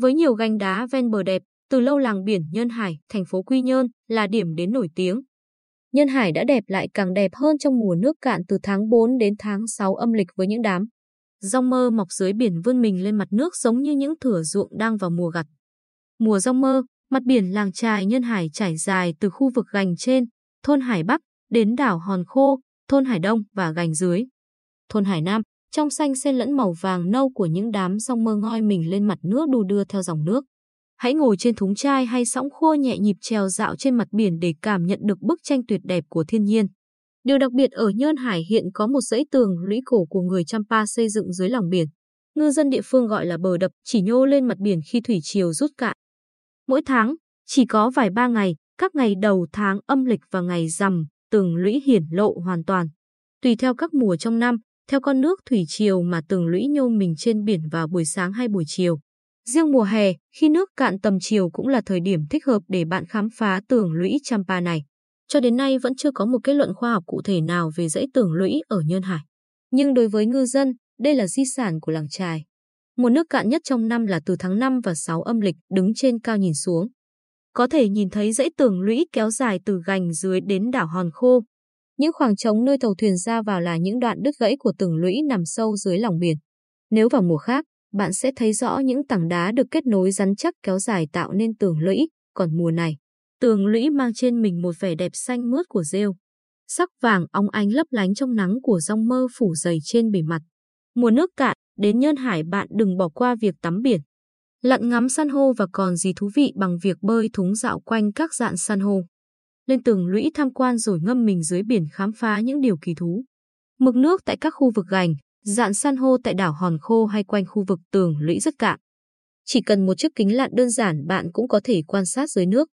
Với nhiều gành đá ven bờ đẹp, từ lâu làng biển Nhân Hải, thành phố Quy Nhơn là điểm đến nổi tiếng. Nhân Hải đã đẹp lại càng đẹp hơn trong mùa nước cạn từ tháng 4 đến tháng 6 âm lịch với những đám. Rong mơ mọc dưới biển vươn mình lên mặt nước giống như những thửa ruộng đang vào mùa gặt. Mùa rong mơ, mặt biển làng trài Nhân Hải trải dài từ khu vực gành trên, thôn Hải Bắc, đến đảo Hòn Khô, thôn Hải Đông và gành dưới. Thôn Hải Nam, trong xanh xen lẫn màu vàng nâu của những đám song mơ ngoi mình lên mặt nước đu đưa theo dòng nước. Hãy ngồi trên thúng chai hay sóng khua nhẹ nhịp trèo dạo trên mặt biển để cảm nhận được bức tranh tuyệt đẹp của thiên nhiên. Điều đặc biệt ở Nhơn Hải hiện có một dãy tường lũy cổ của người Champa xây dựng dưới lòng biển. Ngư dân địa phương gọi là bờ đập chỉ nhô lên mặt biển khi thủy triều rút cạn. Mỗi tháng, chỉ có vài ba ngày, các ngày đầu tháng âm lịch và ngày rằm, tường lũy hiển lộ hoàn toàn. Tùy theo các mùa trong năm, theo con nước thủy triều mà tường lũy nhô mình trên biển vào buổi sáng hay buổi chiều. Riêng mùa hè, khi nước cạn tầm chiều cũng là thời điểm thích hợp để bạn khám phá tường lũy Champa này. Cho đến nay vẫn chưa có một kết luận khoa học cụ thể nào về dãy tường lũy ở Nhơn Hải. Nhưng đối với ngư dân, đây là di sản của làng trài. Mùa nước cạn nhất trong năm là từ tháng 5 và 6 âm lịch đứng trên cao nhìn xuống. Có thể nhìn thấy dãy tường lũy kéo dài từ gành dưới đến đảo Hòn Khô. Những khoảng trống nơi tàu thuyền ra vào là những đoạn đứt gãy của tường lũy nằm sâu dưới lòng biển. Nếu vào mùa khác, bạn sẽ thấy rõ những tảng đá được kết nối rắn chắc kéo dài tạo nên tường lũy, còn mùa này, tường lũy mang trên mình một vẻ đẹp xanh mướt của rêu. Sắc vàng óng ánh lấp lánh trong nắng của rong mơ phủ dày trên bề mặt. Mùa nước cạn, đến Nhân Hải bạn đừng bỏ qua việc tắm biển. Lặn ngắm san hô và còn gì thú vị bằng việc bơi thúng dạo quanh các dạn san hô. Lên tường lũy tham quan rồi ngâm mình dưới biển khám phá những điều kỳ thú. Mực nước tại các khu vực gành, dạn san hô tại đảo Hòn Khô hay quanh khu vực tường lũy rất cạn. Chỉ cần một chiếc kính lặn đơn giản bạn cũng có thể quan sát dưới nước.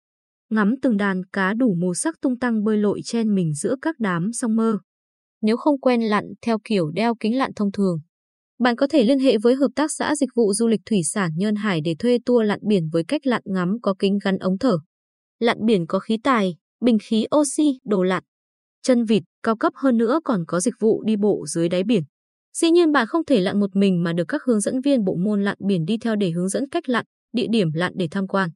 Ngắm từng đàn cá đủ màu sắc tung tăng bơi lội chen mình giữa các đám sông mơ. Nếu không quen lặn theo kiểu đeo kính lặn thông thường, bạn có thể liên hệ với Hợp tác xã Dịch vụ Du lịch Thủy sản Nhơn Hải để thuê tour lặn biển với cách lặn ngắm có kính gắn ống thở. Lặn biển có khí tài, bình khí oxy, đồ lặn. Chân vịt, cao cấp hơn nữa còn có dịch vụ đi bộ dưới đáy biển. Dĩ nhiên bạn không thể lặn một mình mà được các hướng dẫn viên bộ môn lặn biển đi theo để hướng dẫn cách lặn, địa điểm lặn để tham quan.